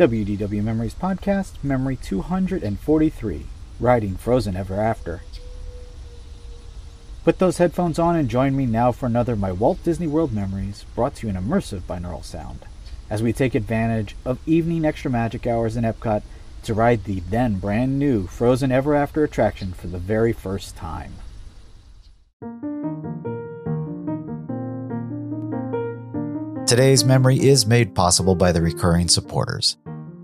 WDW Memories Podcast, Memory 243, Riding Frozen Ever After. Put those headphones on and join me now for another My Walt Disney World Memories, brought to you in immersive binaural sound, as we take advantage of evening extra magic hours in Epcot to ride the then brand new Frozen Ever After attraction for the very first time. Today's memory is made possible by the recurring supporters.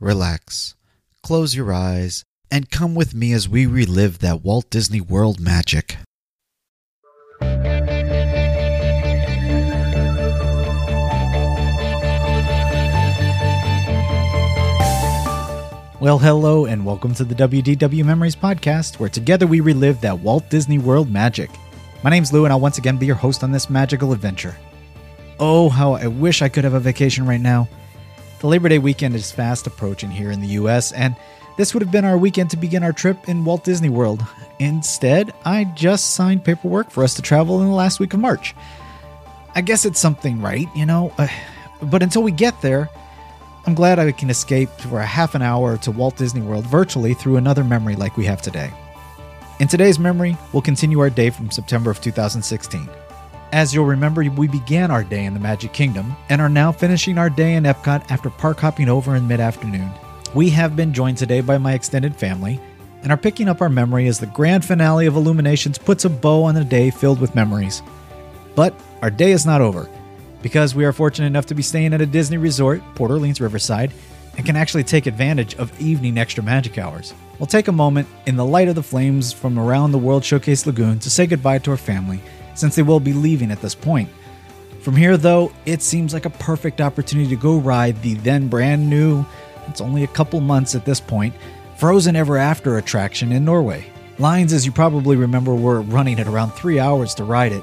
relax, close your eyes, and come with me as we relive that Walt Disney World magic. Well, hello, and welcome to the WDW Memories Podcast, where together we relive that Walt Disney World magic. My name's Lou, and I'll once again be your host on this magical adventure. Oh, how I wish I could have a vacation right now. The Labor Day weekend is fast approaching here in the US, and this would have been our weekend to begin our trip in Walt Disney World. Instead, I just signed paperwork for us to travel in the last week of March. I guess it's something right, you know, uh, but until we get there, I'm glad I can escape for a half an hour to Walt Disney World virtually through another memory like we have today. In today's memory, we'll continue our day from September of 2016. As you'll remember, we began our day in the Magic Kingdom and are now finishing our day in Epcot after park hopping over in mid afternoon. We have been joined today by my extended family and are picking up our memory as the grand finale of Illuminations puts a bow on a day filled with memories. But our day is not over because we are fortunate enough to be staying at a Disney resort, Port Orleans Riverside, and can actually take advantage of evening extra magic hours. We'll take a moment in the light of the flames from around the World Showcase Lagoon to say goodbye to our family, since they will be leaving at this point. From here, though, it seems like a perfect opportunity to go ride the then brand new, it's only a couple months at this point, Frozen Ever After attraction in Norway. Lines, as you probably remember, were running at around three hours to ride it,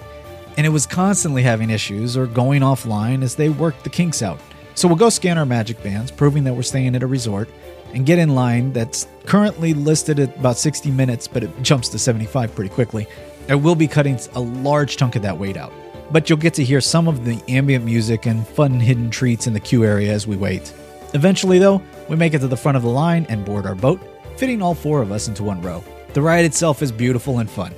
and it was constantly having issues or going offline as they worked the kinks out. So we'll go scan our magic bands, proving that we're staying at a resort, and get in line that's currently listed at about 60 minutes, but it jumps to 75 pretty quickly. I will be cutting a large chunk of that wait out. But you'll get to hear some of the ambient music and fun hidden treats in the queue area as we wait. Eventually, though, we make it to the front of the line and board our boat, fitting all four of us into one row. The ride itself is beautiful and fun.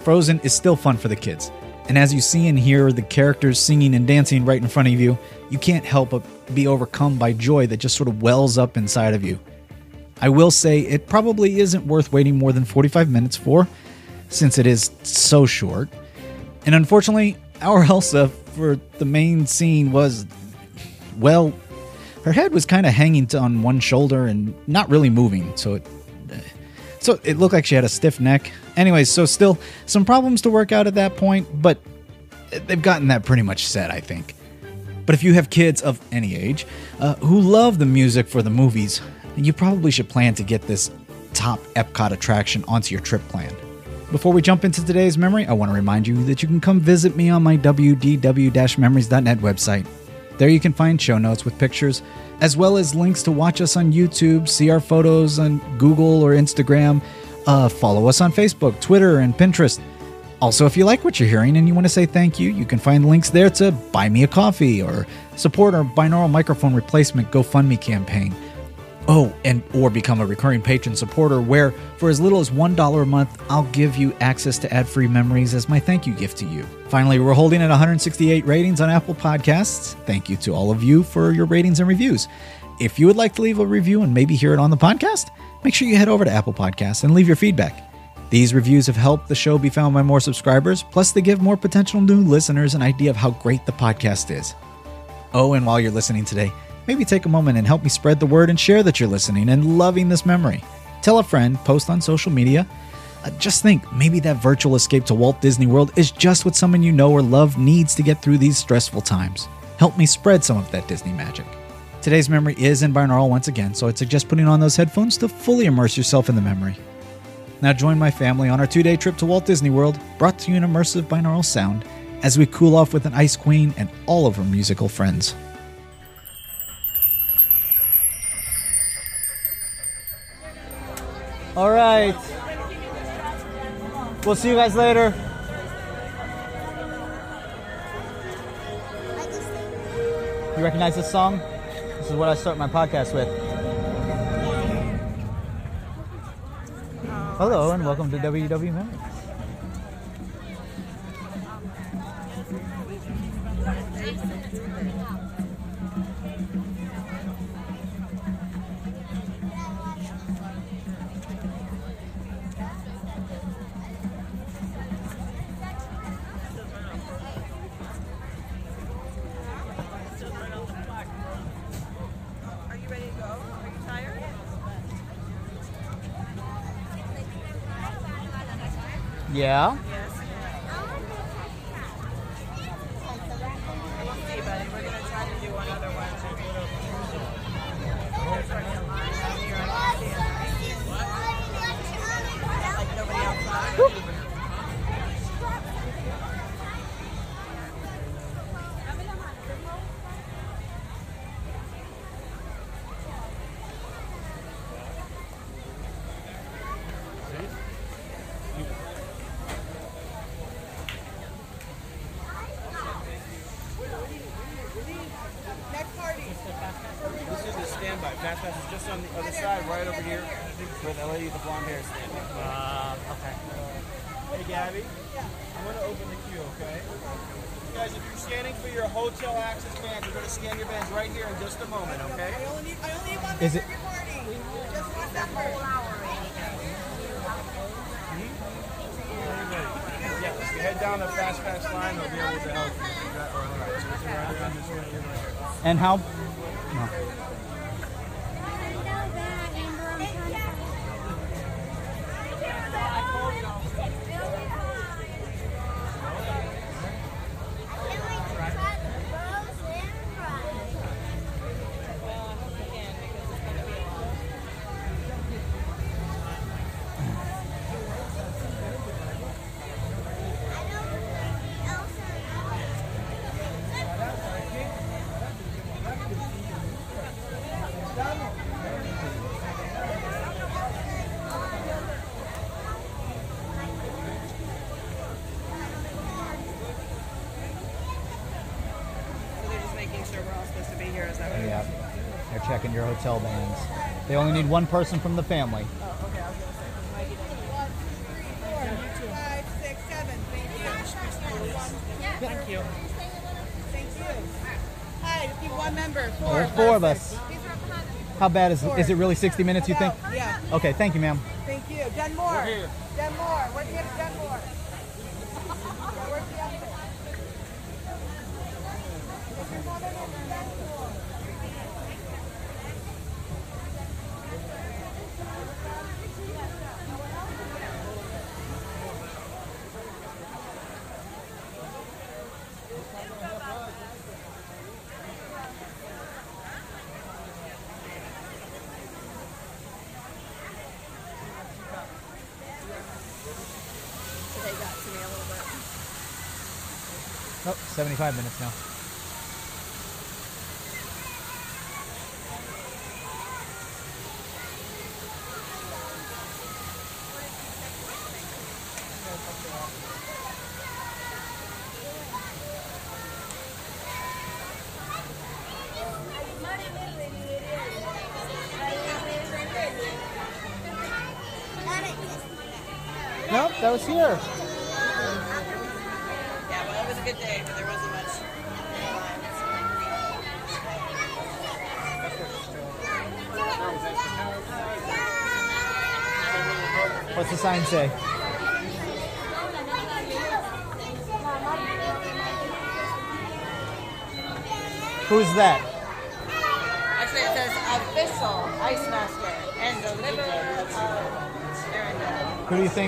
Frozen is still fun for the kids, and as you see and hear the characters singing and dancing right in front of you, you can't help but be overcome by joy that just sort of wells up inside of you. I will say it probably isn't worth waiting more than 45 minutes for, since it is so short. And unfortunately, our Elsa for the main scene was, well, her head was kind of hanging on one shoulder and not really moving, so it so it looked like she had a stiff neck. Anyways, so still some problems to work out at that point, but they've gotten that pretty much set, I think. But if you have kids of any age uh, who love the music for the movies, you probably should plan to get this top Epcot attraction onto your trip plan. Before we jump into today's memory, I want to remind you that you can come visit me on my wdw-memories.net website. There you can find show notes with pictures, as well as links to watch us on YouTube, see our photos on Google or Instagram, uh, follow us on Facebook, Twitter, and Pinterest. Also, if you like what you're hearing and you want to say thank you, you can find links there to buy me a coffee or support our binaural microphone replacement GoFundMe campaign. Oh, and or become a recurring patron supporter where for as little as $1 a month, I'll give you access to ad-free memories as my thank you gift to you. Finally, we're holding at 168 ratings on Apple Podcasts. Thank you to all of you for your ratings and reviews. If you would like to leave a review and maybe hear it on the podcast, make sure you head over to Apple Podcasts and leave your feedback. These reviews have helped the show be found by more subscribers, plus they give more potential new listeners an idea of how great the podcast is. Oh, and while you're listening today, maybe take a moment and help me spread the word and share that you're listening and loving this memory. Tell a friend, post on social media. Uh, just think, maybe that virtual escape to Walt Disney World is just what someone you know or love needs to get through these stressful times. Help me spread some of that Disney magic. Today's memory is in binaural once again, so I'd suggest putting on those headphones to fully immerse yourself in the memory. Now join my family on our two day trip to Walt Disney World, brought to you in immersive binaural sound, as we cool off with an Ice Queen and all of her musical friends. All right. We'll see you guys later. You recognize this song? This is what I start my podcast with. Hello and welcome to WW Memories. Are Yeah. Yes. We'll see, buddy. We're gonna try to do one other one. Like nobody else thought. Next party. This is the standby. Fast Pass is just on the other side, right over here, with the lady with the blonde hair is standing. Uh, okay. Hey, Gabby. I'm going to open the queue, okay? Guys, if you're scanning for your hotel access band, you're going to scan your bands right here in just a moment, okay? I only need, I only need one Is member it- reporting. Just one member. Yeah, if you head down the Fast Pass line, they'll be able to help you. You got- all right, so it's right around this way, right here. And how? So they're just making sure we're all supposed to be here. Is that what Yeah. They're checking your hotel bands. They only need one person from the family. Oh, five, six, seven. Thank you. Thank you. Thank you. Hi, just need one member. Four. There's four of us. How bad is is it really 60 minutes you think? Yeah. Okay, thank you, ma'am. Thank you. Denmore. here. Denmore. Where's the other Denmore? Yeah, 25 minutes now.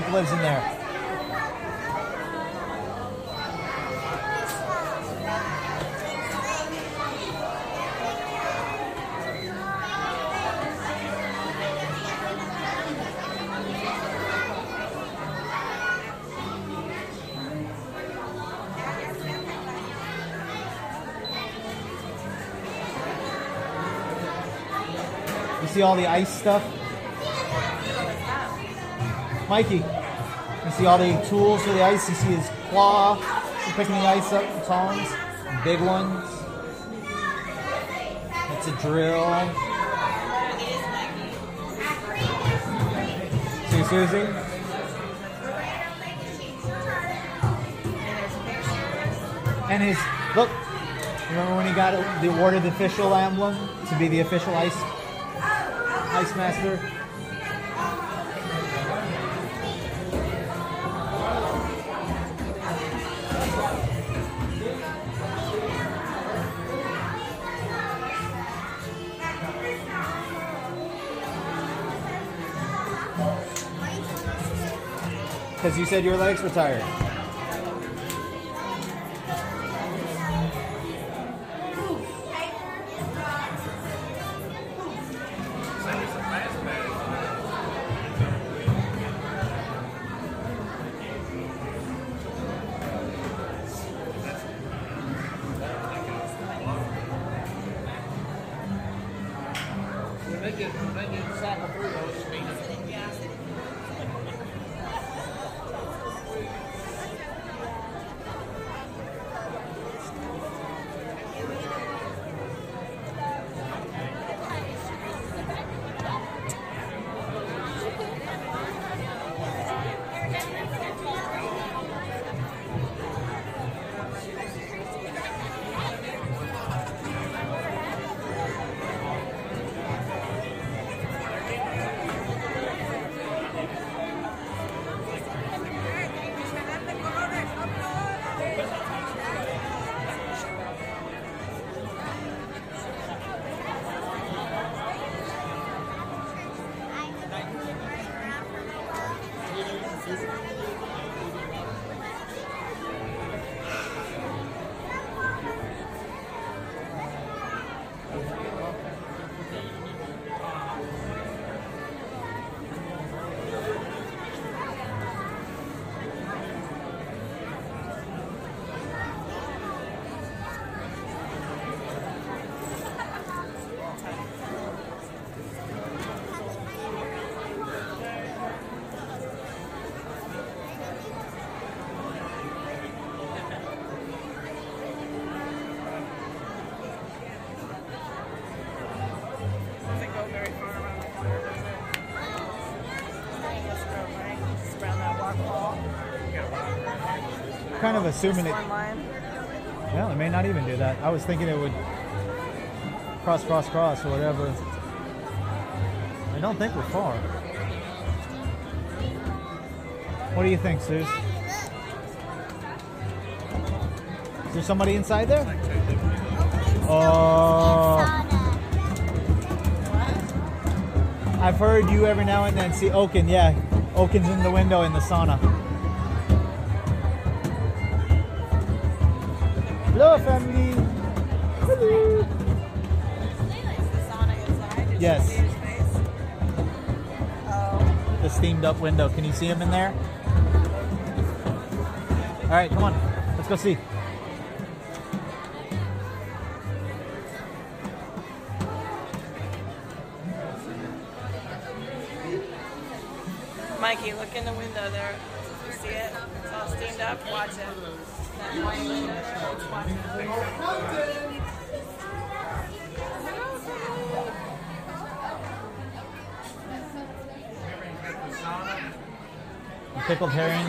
Think lives in there? You see all the ice stuff? Mikey, you see all the tools for the ice? You see his claw for picking the ice up, the tongs, big ones. It's a drill. See Susie? And his look. Remember when he got the awarded the official emblem to be the official ice ice master? You said your legs were tired. Assuming it. One line. Yeah, it may not even do that. I was thinking it would cross, cross, cross, or whatever. I don't think we're far. What do you think, Suze? Is there somebody inside there? Oh. I've heard you every now and then see Oaken. Yeah, Oaken's in the window in the sauna. Yes. see his face? Oh. The steamed up window. Can you see him in there? All right, come on. Let's go see. Mikey, look in the window there. Pickled herring.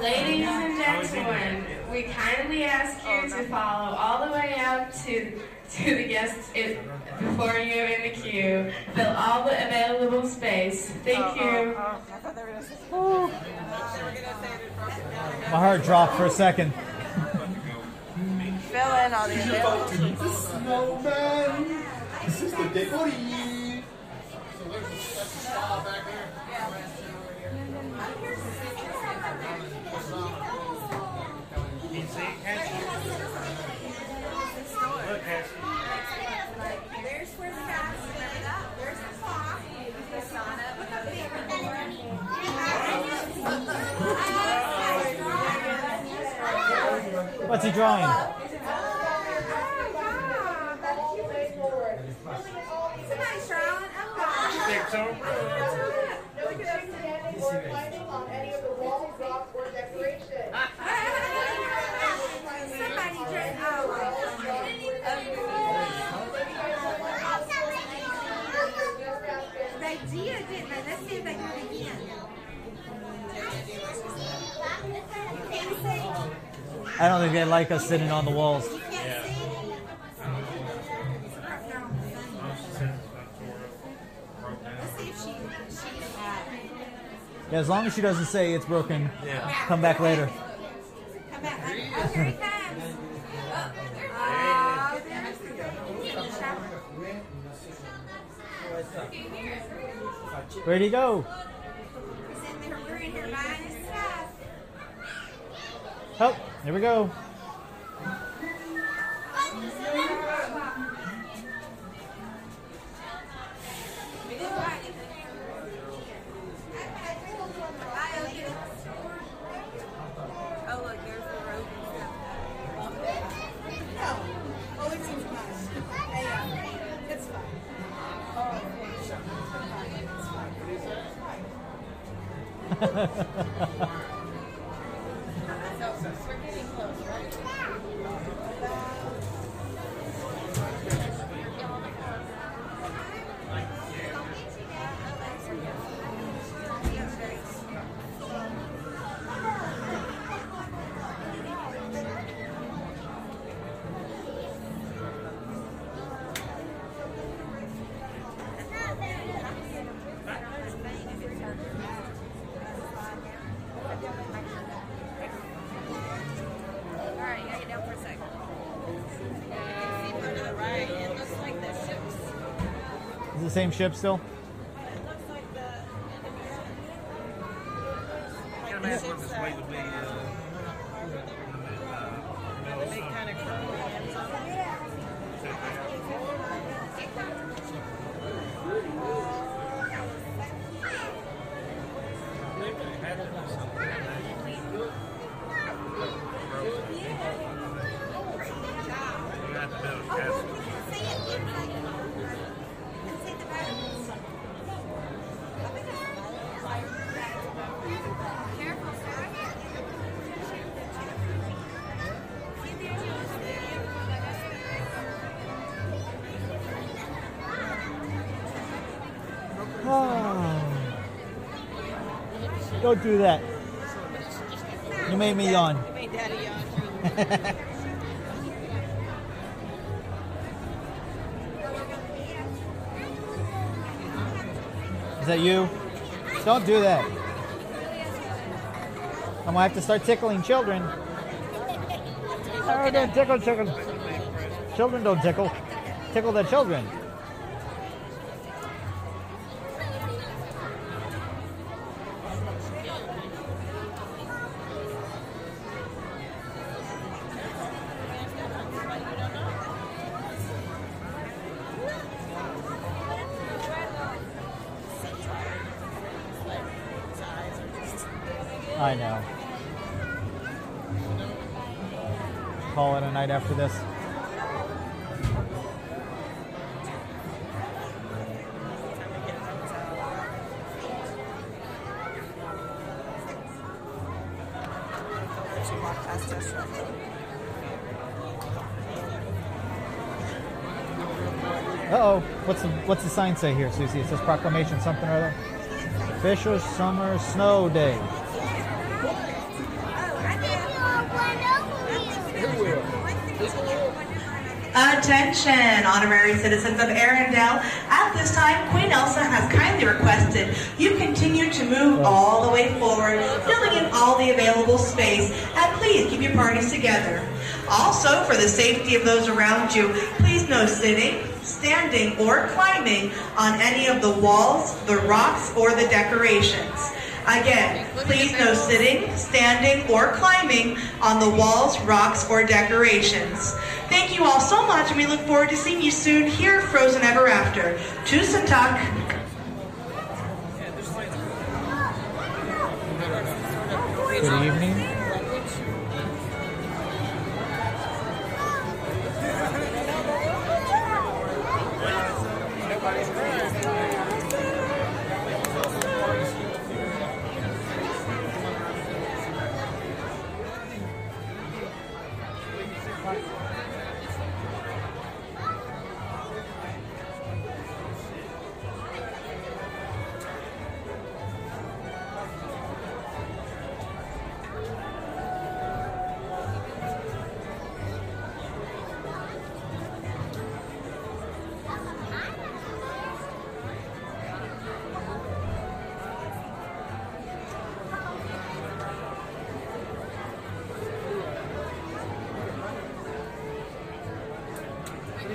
Ladies and gentlemen, we kindly ask you to follow all the way up to to the guests in, before you in the queue. Fill all the available space. Thank you. My heart dropped for a second. Fill in all the available. Snowman. This is the decory. There's just, oh. They did, didn't they? Let's see if they do it. Can I don't think they like us sitting on the walls. You can't see? Let's see if she, she's, Yeah, as long as she doesn't say it's broken, come back later. come back. Oh, here he comes. Oh, there's the the shower. Where'd he go? He's in there, we're in here buying his stuff. Here we go. Oh, look, there's the rope same ship still? Don't do that. You made me yawn. You made daddy yawn. Is that you? Don't do that. I'm gonna have to start tickling children. Oh, don't tickle children. Children don't tickle. Tickle the children. I know. Call it a night after this. She walked past us right Uh oh. What's the what's the sign say here, Susie? It says proclamation something or other. Official summer snow day. Attention, honorary citizens of Arendelle. At this time, Queen Elsa has kindly requested you continue to move all the way forward, filling in all the available space, and please keep your parties together. Also, for the safety of those around you, please no sitting, standing, or climbing on any of the walls, the rocks, or the decorations. Again, please no sitting, standing, or climbing on the walls, rocks, or decorations. Thank you all so much, and we look forward to seeing you soon here at Frozen Ever After. Tusen takk. Good evening. You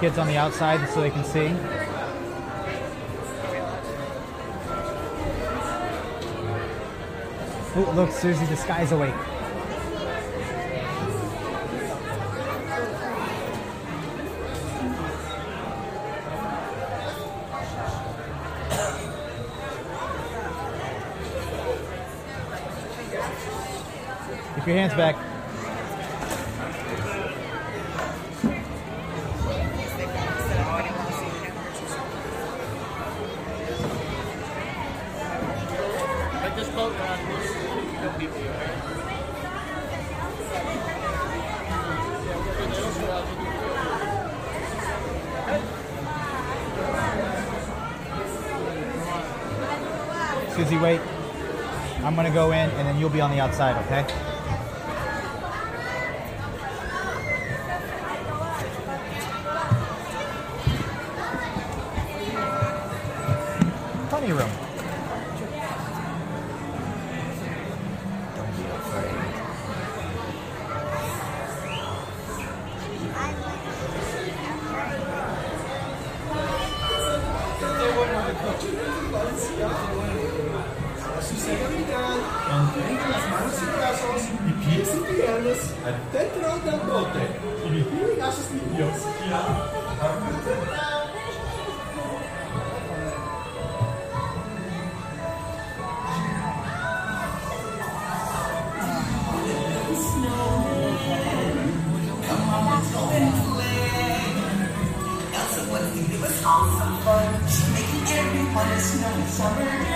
kids on the outside so they can see? Look, Susie, the sky's awake. Keep your hands back. Susie, wait. I'm gonna go in and then you'll be on the outside, okay? Oh,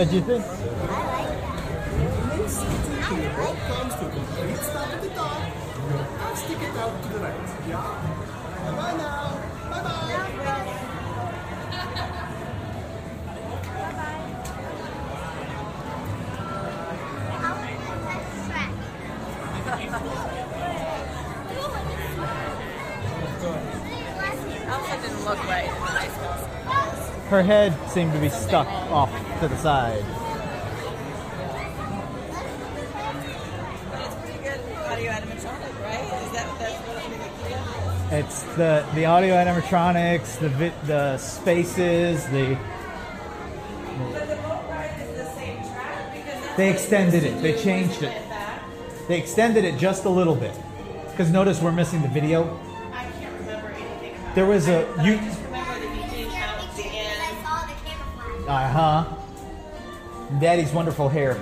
What'd you think? The rope comes to complete stop at the top. I'll stick it out to the right. Yeah? Bye now. Bye bye. Elsa didn't look right in the nice ones. Her head seemed to be stuck off to the side. It's pretty good audio animatronic, right? Is that that's what I'm thinking? It's the the audio animatronics, the vi- the spaces, the the boat ride is the same track because that's they extended it. They changed it. we went back. They extended it just a little bit. Because notice we're missing the video. I can't remember anything about There was a you. I just Daddy's wonderful hair.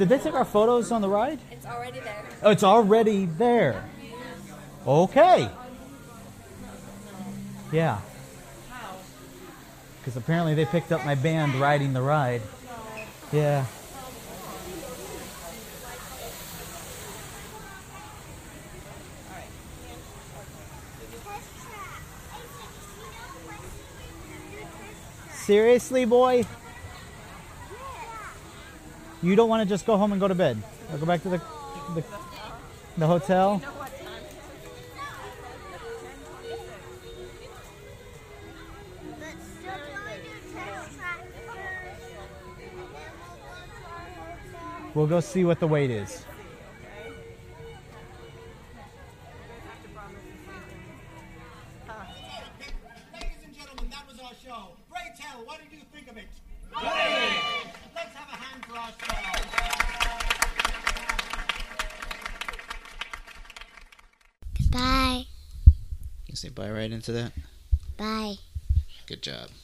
Did they take our photos on the ride? It's already there. Oh, it's already there. Okay. Yeah. Because apparently they picked up my band riding the ride. Yeah. Seriously, boy? You don't want to just go home and go to bed? Or go back to the, the, the hotel? We'll go see what the wait is. Job.